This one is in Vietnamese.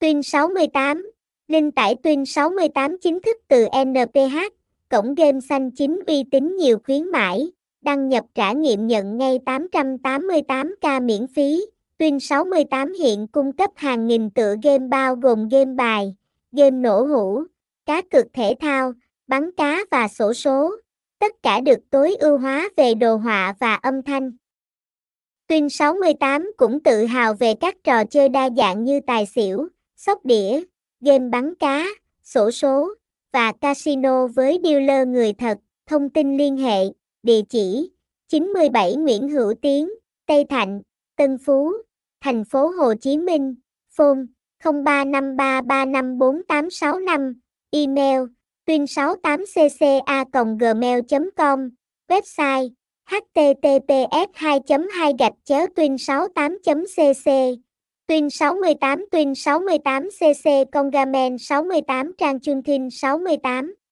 Twin 68 Linh tải Twin 68 chính thức từ NPH, cổng game xanh chính uy tín nhiều khuyến mãi, đăng nhập trải nghiệm nhận ngay 888k miễn phí. Twin 68 hiện cung cấp hàng nghìn tựa game bao gồm game bài, game nổ hũ, cá cược thể thao, bắn cá và sổ số. Tất cả được tối ưu hóa về đồ họa và âm thanh. Twin 68 cũng tự hào về các trò chơi đa dạng như tài xỉu, sóc đĩa, game bắn cá, sổ số và casino với dealer người thật. Thông tin liên hệ, địa chỉ 97 Nguyễn Hữu Tiến, Tây Thạnh, Tân Phú, thành phố Hồ Chí Minh, phone 0353354865, email tuyên68cca@gmail.com, website https 2 2 gạch chéo tuyên68.cc Twin 68 Twin 68 cc Congamen 68 Trang Chương Thinh 68